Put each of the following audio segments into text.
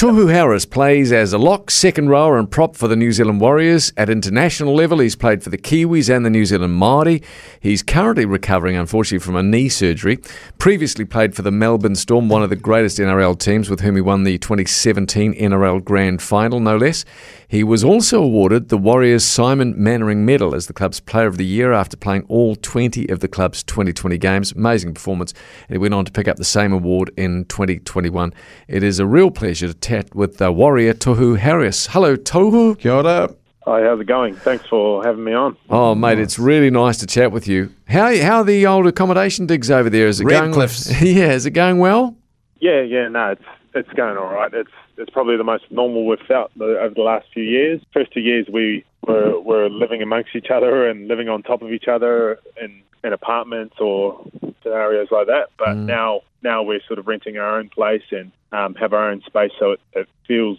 Tohu Harris plays as a lock, second rower, and prop for the New Zealand Warriors. At international level, he's played for the Kiwis and the New Zealand Māori. He's currently recovering, unfortunately, from a knee surgery. Previously played for the Melbourne Storm, one of the greatest NRL teams, with whom he won the 2017 NRL Grand Final, no less. He was also awarded the Warriors Simon Mannering Medal as the club's Player of the Year after playing all 20 of the club's 2020 games. Amazing performance. And he went on to pick up the same award in 2021. It is a real pleasure to chat with the Warrior Tohu Harris. Hello, Tohu. Kia ora. Hi, how's it going? Thanks for having me on. Oh, mate, it's really nice to chat with you. How how are the old accommodation digs over there? Is it Redcliffs. going? Yeah, is it going well? Yeah, yeah, no, it's it's going all right. It's it's probably the most normal we've felt over the last few years. First two years we were were living amongst each other and living on top of each other in in apartments or scenarios like that. But Mm. now now we're sort of renting our own place and um, have our own space, so it, it feels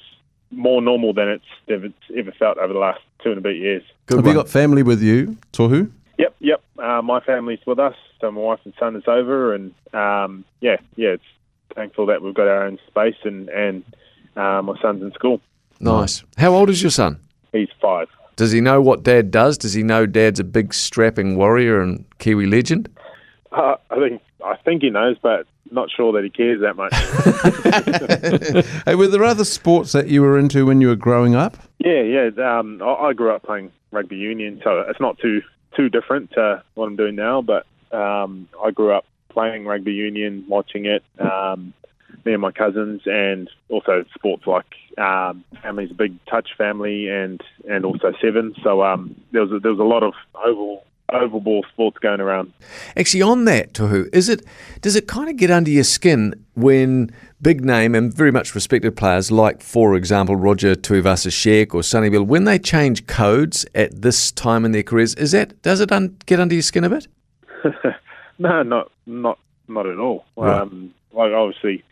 more normal than it's ever, ever felt over the last two and a bit years. Good Have one. you got family with you, Tohu? Yep, yep. Uh, my family's with us, so my wife and son is over, and um, yeah, yeah. It's thankful that we've got our own space, and and uh, my son's in school. Nice. How old is your son? He's five. Does he know what Dad does? Does he know Dad's a big strapping warrior and Kiwi legend? Uh, I think I think he knows, but not sure that he cares that much. Hey, were there other sports that you were into when you were growing up? yeah, yeah. Um, I, I grew up playing rugby union, so it's not too too different to what I'm doing now. But um, I grew up playing rugby union, watching it. Um, me and my cousins, and also sports like um, family's a big touch family, and and also seven. So um, there was a, there was a lot of oval oval ball sports going around. Actually, on that, Tohu, is it does it kind of get under your skin when big name and very much respected players like, for example, Roger Tuivasa-Sheck or Sonny Bill, when they change codes at this time in their careers, is that does it un- get under your skin a bit? No, not not not at all. Right. Um, like obviously,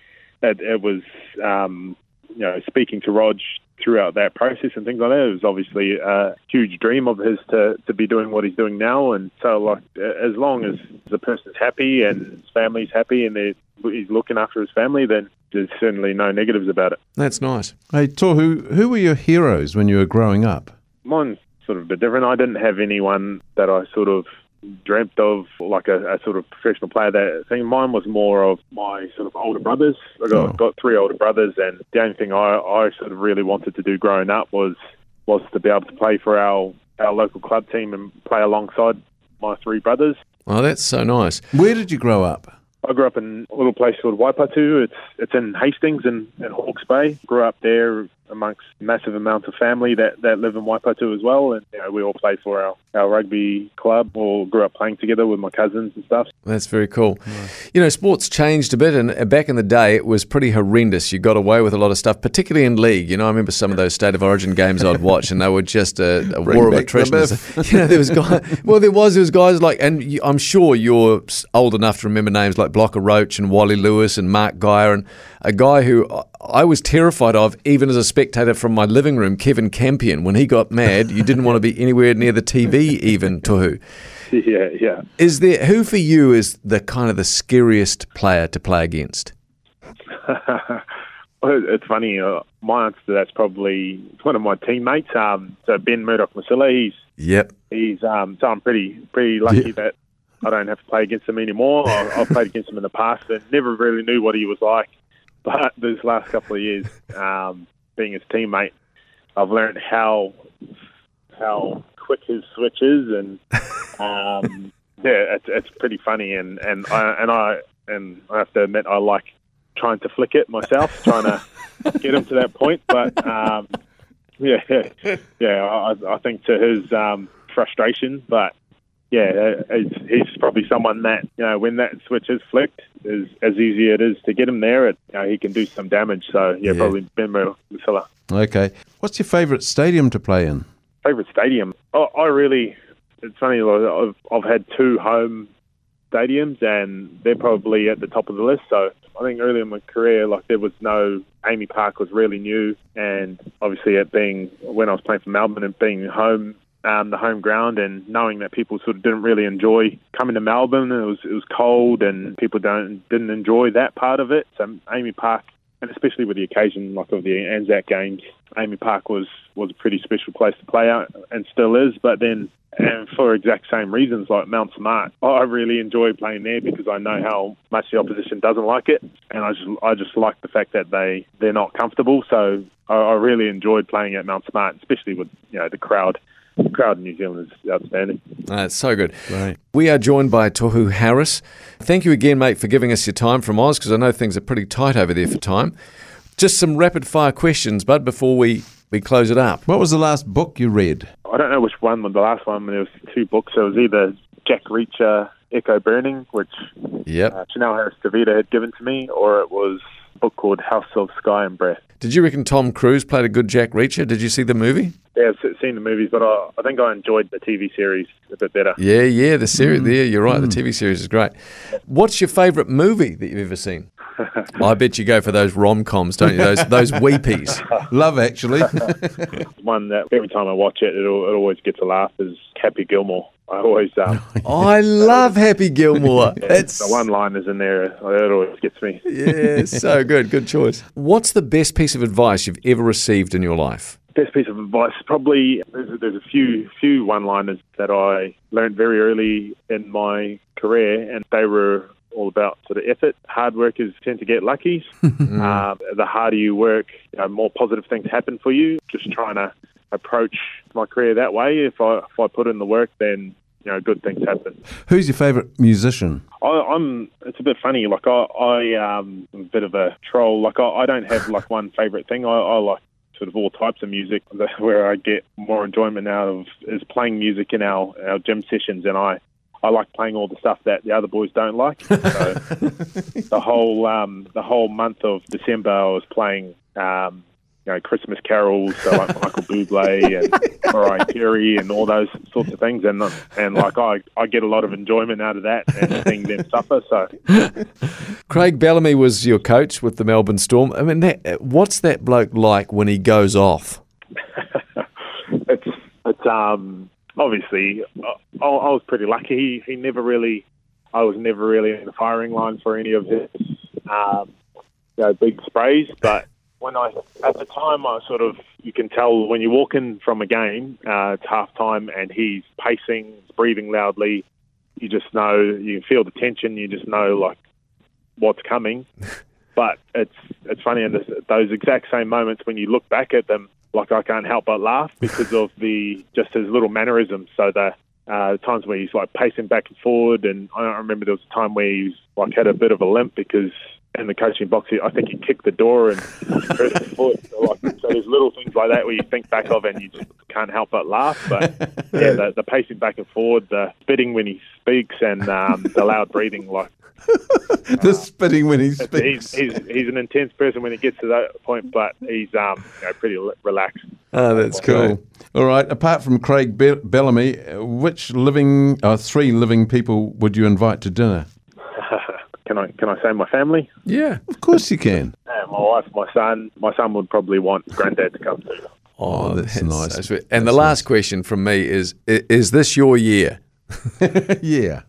it, it was um, you know speaking to Rog throughout that process and things like that. It was obviously a huge dream of his to to be doing what he's doing now. And so, like as long as the person's happy and his family's happy and he's looking after his family, then there's certainly no negatives about it. That's nice. Hey, Tohu, who were your heroes when you were growing up? Mine's sort of a bit different. I didn't have anyone that I sort of dreamt of like a, a sort of professional player that thing mine was more of my sort of older brothers i got, Oh. got three older brothers and the only thing I, I sort of really wanted to do growing up was was to be able to play for our our local club team and play alongside my three brothers Oh, that's so nice. Where did you grow up? I grew up in a little place called Waipatu. It's it's in Hastings in, in Hawke's Bay. Grew up there amongst massive amounts of family that, that live in Waipatu as well. And you know, we all play for our, our rugby club. All grew up playing together with my cousins and stuff. That's very cool. You know, sports changed a bit, and uh, back in the day, it was pretty horrendous. You got away with a lot of stuff, particularly in league. You know, I remember some of those state of origin games I'd watch, and they were just a, a war of attrition. you know, there was guy. Well, there was there was guys like, and you, I'm sure you're old enough to remember names like Blocker Roach and Wally Lewis and Mark Geyer, and a guy who I- was terrified of, even as a spectator from my living room, Kevin Campion. When he got mad, you didn't want to be anywhere near the TV, even Tohu. yeah, yeah. Is there who for you is the kind of the scariest player to play against? Well, it's funny. Uh, my answer to that's probably one of my teammates. Um, so Ben Murdoch-Masila. He's Yep. he's um, so I'm pretty pretty lucky that I don't have to play against him anymore. I, I've played against him in the past and never really knew what he was like. But these last couple of years, um, being his teammate, I've learned how how quick his switch is, and um, yeah, it's, it's pretty funny. And and I and I and I have to admit, I like trying to flick it myself, trying to get him to that point. But um, yeah, yeah, I, I think to his um, frustration, but yeah, uh, it's, he's probably someone that you know when that switch is flicked, is as easy it is to get him there. It, you know, he can do some damage. So yeah, Yeah. probably Ben Masila. Okay. What's your favourite stadium to play in? Favorite stadium? Oh, I really. It's funny. I've I've had two home stadiums, and they're probably at the top of the list. So I think early in my career, like there was no AAMI Park was really new, and obviously it being when I was playing for Melbourne and being home. Um, the home ground and knowing that people sort of didn't really enjoy coming to Melbourne, it was it was cold and people don't didn't enjoy that part of it. So AAMI Park and especially with the occasion like of the Anzac Games, AAMI Park was was a pretty special place to play out and still is. But then, and for exact same reasons, like Mount Smart, I really enjoy playing there because I know how much the opposition doesn't like it, and I just I just like the fact that they they're not comfortable. So I, I really enjoyed playing at Mount Smart, especially with you know the crowd the crowd in New Zealand is outstanding. That's so good. Right. We are joined by Tohu Harris. Thank you again, mate, for giving us your time from Oz, because I know things are pretty tight over there for time. Just some rapid fire questions, bud, before we, we close it up. What was the last book you read? I don't know which one, but the last one, there was two books. It was either Jack Reacher, Echo Burning, which Yep. uh, Chanel Harris-Tavita had given to me, or it was a book called House of Sky and Breath. Did you reckon Tom Cruise played a good Jack Reacher? Did you see the movie? Yeah, I've seen the movies, but I, I think I enjoyed the TV series a bit better. Yeah, yeah, the series. Mm. Yeah, you're right. The mm. TV series is great. What's your favourite movie that you've ever seen? I bet you go for those rom coms, don't you? Those those weepies. Love, actually. One that every time I watch it, it, it always gets a laugh is Happy Gilmore. I always, um, I love Happy Gilmore. It's the one liners in there, it always gets me. yeah, so good. Good choice. What's the best piece of advice you've ever received in your life? Best piece of advice, probably there's a, there's a few few one-liners that I learned very early in my career, and they were all about sort of effort. Hard workers tend to get lucky. uh, the harder you work, you know, more positive things happen for you. Just trying to approach my career that way. If I if I put in the work, then you know good things happen. Who's your favourite musician? I, I'm. It's a bit funny. Like I, I um, am a bit of a troll. Like I, I don't have like one favorite thing. I, I like sort of all types of music. Where I get more enjoyment out of is playing music in our our gym sessions, and I. I like playing all the stuff that the other boys don't like. So the whole um, the whole month of December, I was playing um, you know Christmas carols, so like Michael Bublé and Mariah Carey and all those sorts of things, and and like I I get a lot of enjoyment out of that and seeing them suffer. So Craig Bellamy was your coach with the Melbourne Storm. I mean, that, what's that bloke like when he goes off? it's it's um obviously I, I was pretty lucky. He he never really I was never really in the firing line for any of his um, you know, big sprays, but when I at the time I sort of you can tell when you walk in from a game, uh, it's half time and he's pacing, breathing loudly. You just know you feel the tension. You just know like what's coming. But it's it's funny in this, those exact same moments when you look back at them, like I can't help but laugh because of the just his little mannerisms. So the uh, times where he's like pacing back and forward, and I remember there was a time where he was like had a bit of a limp because in the coaching box, he, I think he kicked the door and hurt his foot. So, like, so there's little things like that where you think back of and you just can't help but laugh. But yeah, the, the pacing back and forward, the spitting when he speaks, and um, the loud breathing, like the spitting when he speaks. he's, he's he's an intense person when he gets to that point, but he's um you know, pretty relaxed. Oh, that's Cool. All right. Apart from Craig Be- Bellamy, uh, which living, uh, three living people would you invite to dinner? can I can I say my family? Yeah. Of course you can. Uh, my wife, my son. My son would probably want granddad to come too. Oh, that's nice. so sweet. and the last question from me is: Is this your year? yeah.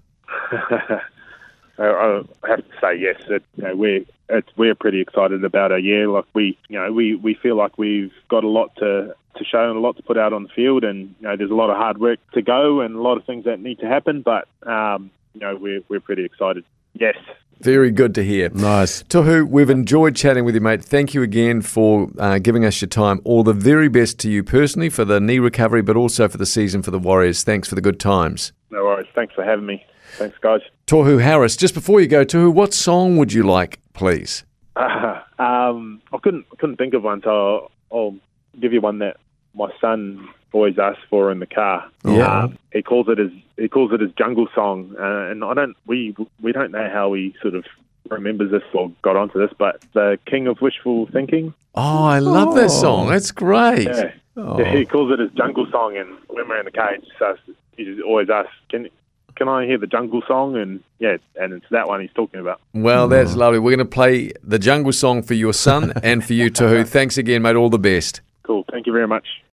Uh, I have to say yes. It, you know, we're it's, we're pretty excited about our year. Like we, you know, we, we feel like we've got a lot to to show and a lot to put out on the field, and you know, there's a lot of hard work to go and a lot of things that need to happen. But um, you know, we're we're pretty excited. Yes. Very good to hear. Nice. Tohu, we've enjoyed chatting with you, mate. Thank you again for uh, giving us your time. All the very best to you personally for the knee recovery, but also for the season for the Warriors. Thanks for the good times. No worries. Thanks for having me. Thanks, guys. Tohu Harris, just before you go, Tohu, what song would you like, please? um, I couldn't couldn't think of one, so I'll, I'll give you one that my son always asks for in the car. Yeah. Um, he calls it his he calls it his jungle song, uh, and I don't we we don't know how he sort of remembers this or got onto this, but the King of Wishful Thinking. Oh, I love that song. That's great. Yeah. Oh. Yeah, he calls it his jungle song, and when we're in the car, he just asks, he just always asks, "Can can I hear the jungle song?" And yeah, and it's that one he's talking about. Well, that's mm. lovely. We're going to play the jungle song for your son and for you, Tohu. Thanks again, mate. All the best. Cool. Thank you very much.